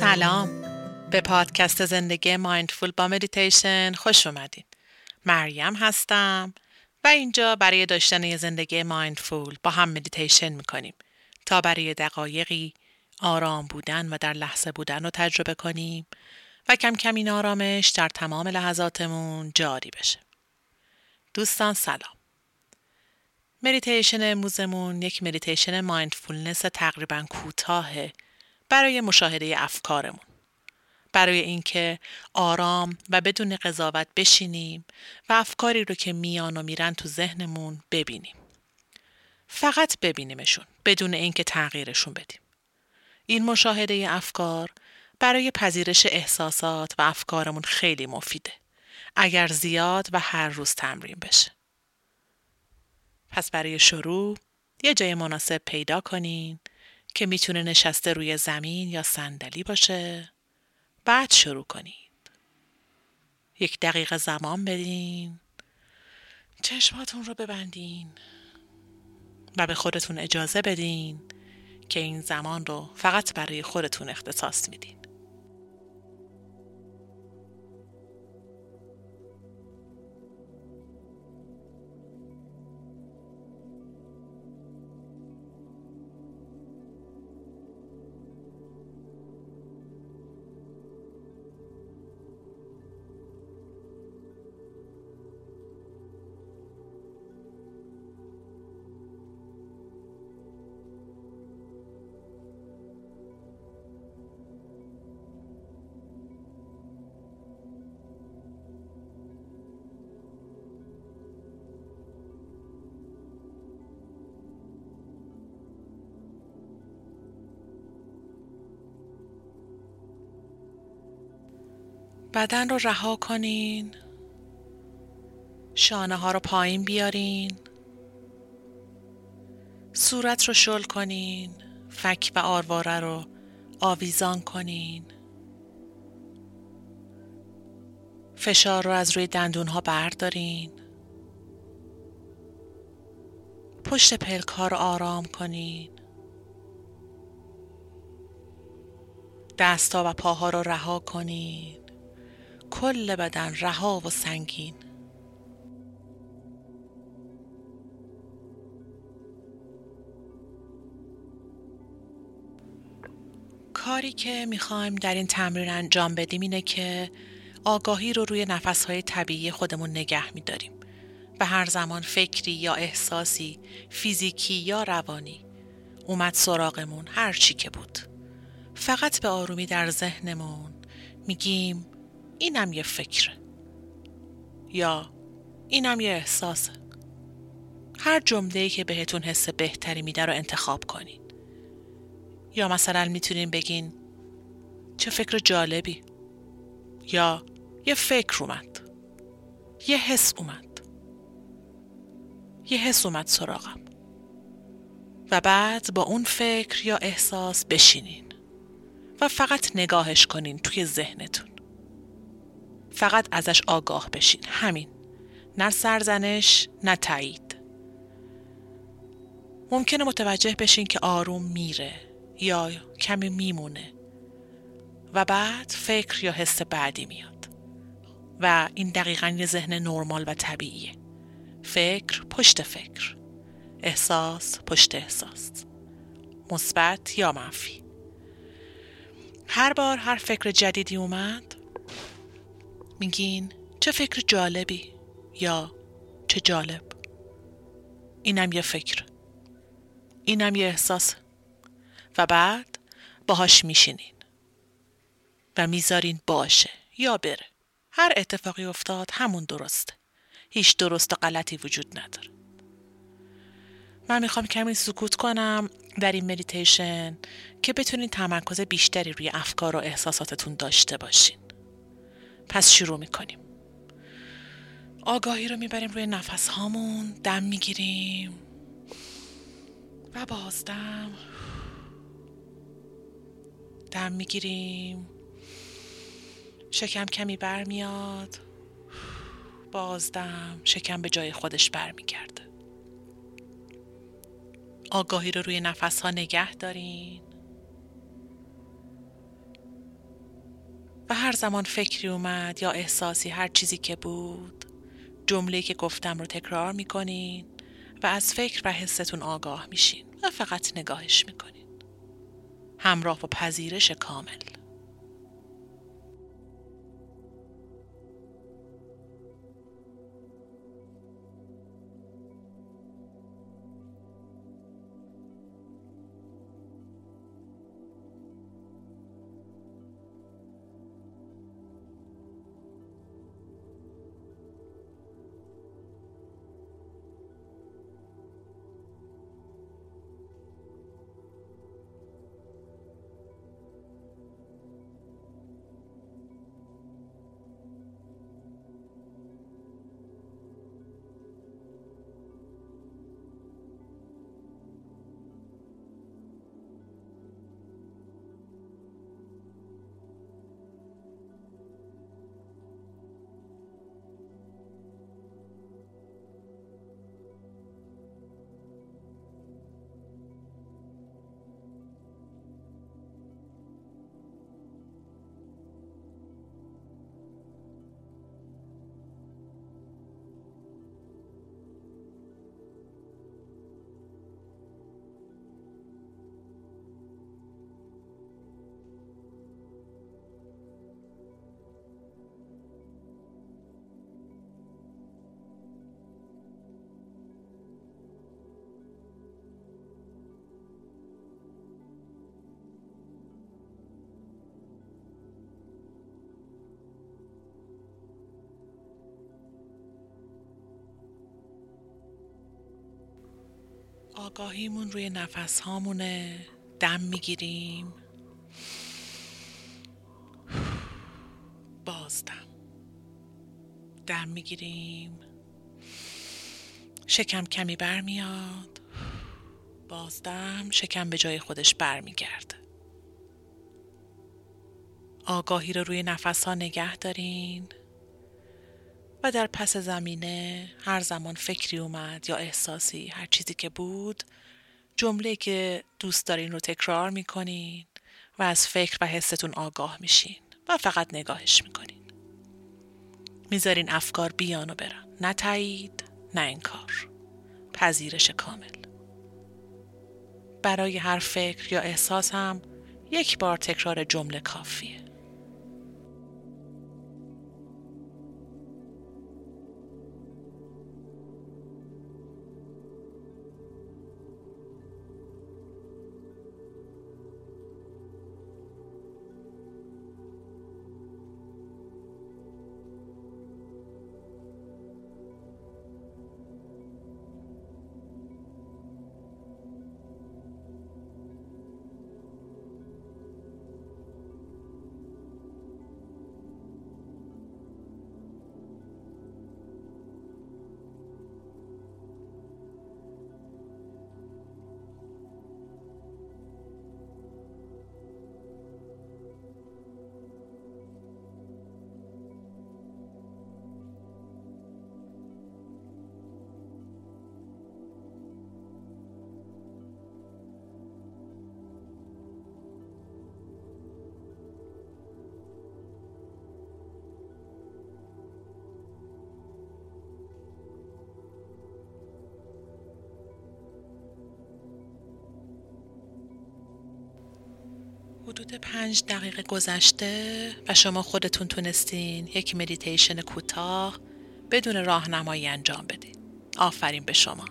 سلام. به پادکست زندگی mindful با مدیتیشن خوش اومدین. مریم هستم و اینجا برای داشتن یه زندگی mindful با هم مدیتیشن می‌کنیم تا برای دقایقی آرام بودن و در لحظه بودن رو تجربه کنیم و کم کم این آرامش در تمام لحظاتمون جاری بشه. دوستان سلام. مدیتیشن امروزمون یک مدیتیشن mindfulness تقریبا کوتاهه. برای مشاهده افکارمون. برای اینکه آرام و بدون قضاوت بشینیم و افکاری رو که میان و میرن تو ذهنمون ببینیم. فقط ببینیمشون بدون اینکه تغییرشون بدیم. این مشاهده افکار برای پذیرش احساسات و افکارمون خیلی مفیده. اگر زیاد و هر روز تمرین بشه. پس برای شروع یه جای مناسب پیدا کنین که می‌تونه نشسته روی زمین یا صندلی باشه. بعد شروع کنید. یک دقیقه زمان بدین. چشماتون رو ببندین. و به خودتون اجازه بدین که این زمان رو فقط برای خودتون اختصاص میدین. بدن رو رها کنین. شانه ها رو پایین بیارین. صورت رو شل کنین. فک و آرواره رو آویزان کنین. فشار رو از روی دندون ها بردارین. پشت پلک ها رو آرام کنین. دستا و پاها رو رها کنین. کل بدن رها و سنگین. کاری که می‌خوایم در این تمرین انجام بدیم اینه که آگاهی رو روی نفسهای طبیعی خودمون نگه میداریم و هر زمان فکری یا احساسی فیزیکی یا روانی اومد سراغمون هر چی که بود. فقط به آرومی در ذهنمون میگیم اینم یه فکره. یا اینم یه احساسه هر جمله که بهتون حس بهتری میده رو انتخاب کنین. یا مثلا می‌تونین بگین چه فکر جالبی. یا یه فکر اومد. یه حس اومد. یه حس اومد سراغم. و بعد با اون فکر یا احساس بشینین. و فقط نگاهش کنین توی ذهنتون. فقط ازش آگاه بشین. همین. نه سرزنش نه تایید. ممکنه متوجه بشین که آروم میره یا کمی میمونه. و بعد فکر یا حس بعدی میاد. و این دقیقا یه ذهن نرمال و طبیعیه. فکر پشت فکر. احساس پشت احساس. مثبت یا منفی. هر بار هر فکر جدیدی اومد میگین چه فکر جالبی یا چه جالب؟ اینم یه فکر. اینم یه احساس. و بعد باهاش میشینین. و می‌ذارین باشه یا بره. هر اتفاقی افتاد همون درسته. هیچ درست و غلطی وجود نداره. من می‌خوام کمی سکوت کنم در این مدیتیشن که بتونین تمرکز بیشتری روی افکار و احساساتتون داشته باشین. پس شروع می‌کنیم. آگاهی رو می‌بریم روی نفس هامون دم می‌گیریم. و بازدم دم. می‌گیریم. شکم کمی برمیاد. بازدم شکم به جای خودش برمیگرده. آگاهی رو روی نفس ها نگه دارین. و هر زمان فکری اومد یا احساسی هر چیزی که بود جمله که گفتم رو تکرار می‌کنین و از فکر و حستون آگاه میشین و فقط نگاهش می‌کنین. همراه با پذیرش کامل. آگاهیمون روی نفس هامونه دم می‌گیریم. بازدم. دم می‌گیریم. شکم کمی برمیاد. بازدم شکم به جای خودش برمیگرده. آگاهی رو روی نفس ها نگه دارین. در پس زمینه هر زمان فکری اومد یا احساسی هر چیزی که بود جمله که دوست دارین رو تکرار می‌کنین و از فکر و حستون آگاه میشین و فقط نگاهش می‌کنین. می‌ذارین افکار بیان و برن. نه تایید نه انکار. پذیرش کامل. برای هر فکر یا احساس هم یک بار تکرار جمله کافیه. حدود پنج دقیقه گذشته و شما خودتون تونستین یک مدیتیشن کوتاه بدون راهنمایی انجام بدین. آفرین به شما.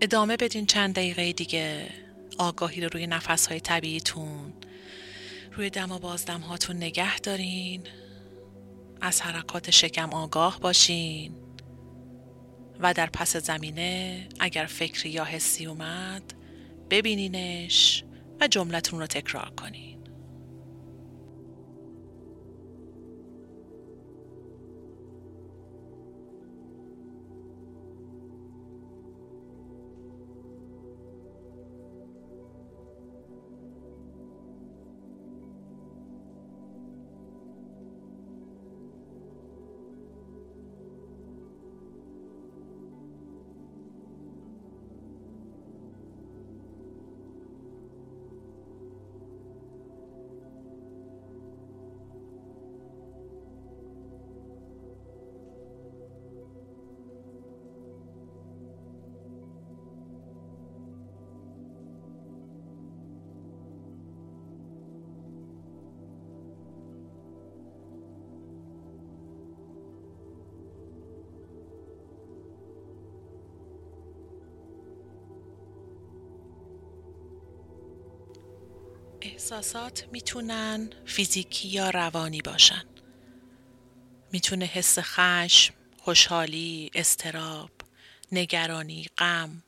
ادامه بدین چند دقیقه دیگه آگاهی رو روی نفس های طبیعیتون روی دم و بازدم هاتون نگه دارین از حرکات شکم آگاه باشین و در پس زمینه اگر فکری یا حسی اومد ببینینش و جملتون رو تکرار کنید. احساسات می‌تونن فیزیکی یا روانی باشن. می‌تونه حس خشم، خوشحالی، استراب، نگرانی، غم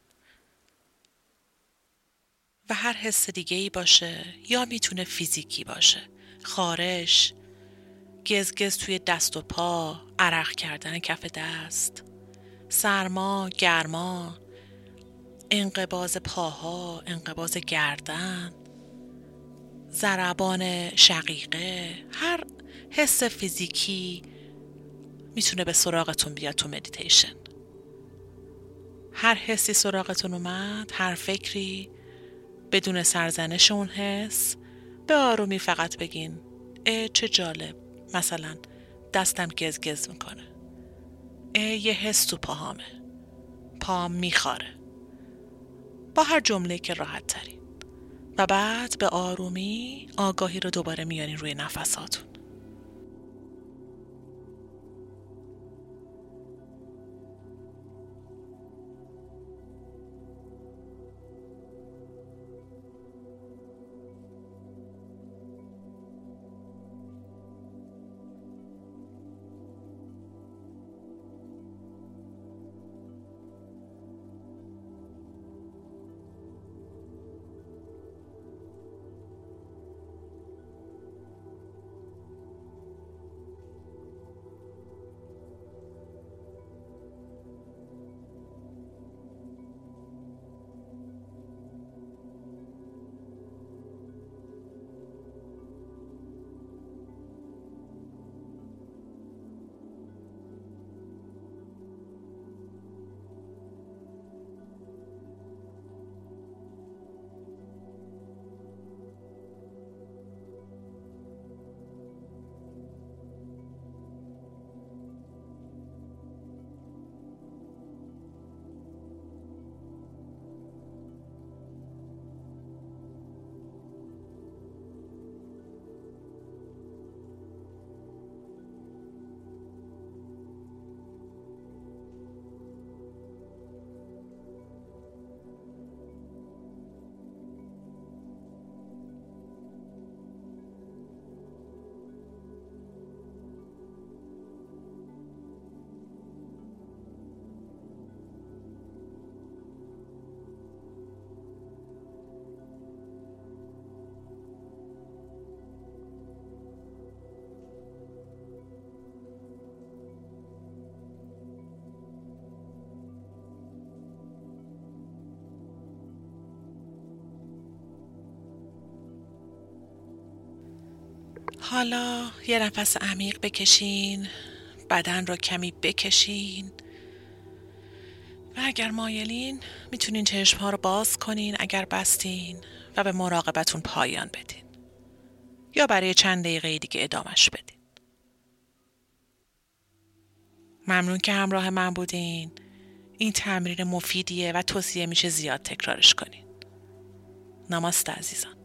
و هر حس دیگه ای باشه یا می‌تونه فیزیکی باشه. خارش گزگز توی دست و پا عرق کردن کف دست سرما گرما انقباز پاها انقباز گردن. ضربان شقیقه هر حس فیزیکی می‌تونه به سراغتون بیاد تو مدیتیشن هر حسی سراغتون اومد هر فکری بدون سرزنش اون حس به آرومی فقط بگین اه چه جالب. مثلا دستم گزگز می‌کنه. اه یه حس تو پاهامه. پام میخاره. با هر جمله که راحت ترین و بعد به آرومی آگاهی رو دوباره میارین روی نفساتون. حالا یه نفس عمیق بکشین بدن رو کمی بکشین. و اگر مایلین می‌تونین چشم ها رو باز کنین اگر بستین و به مراقبتون پایان بدین. یا برای چند دقیقه دیگه ادامش بدین. ممنون که همراه من بودین. این تمرین مفیدیه و توصیه میشه زیاد تکرارش کنین. نماست عزیزان.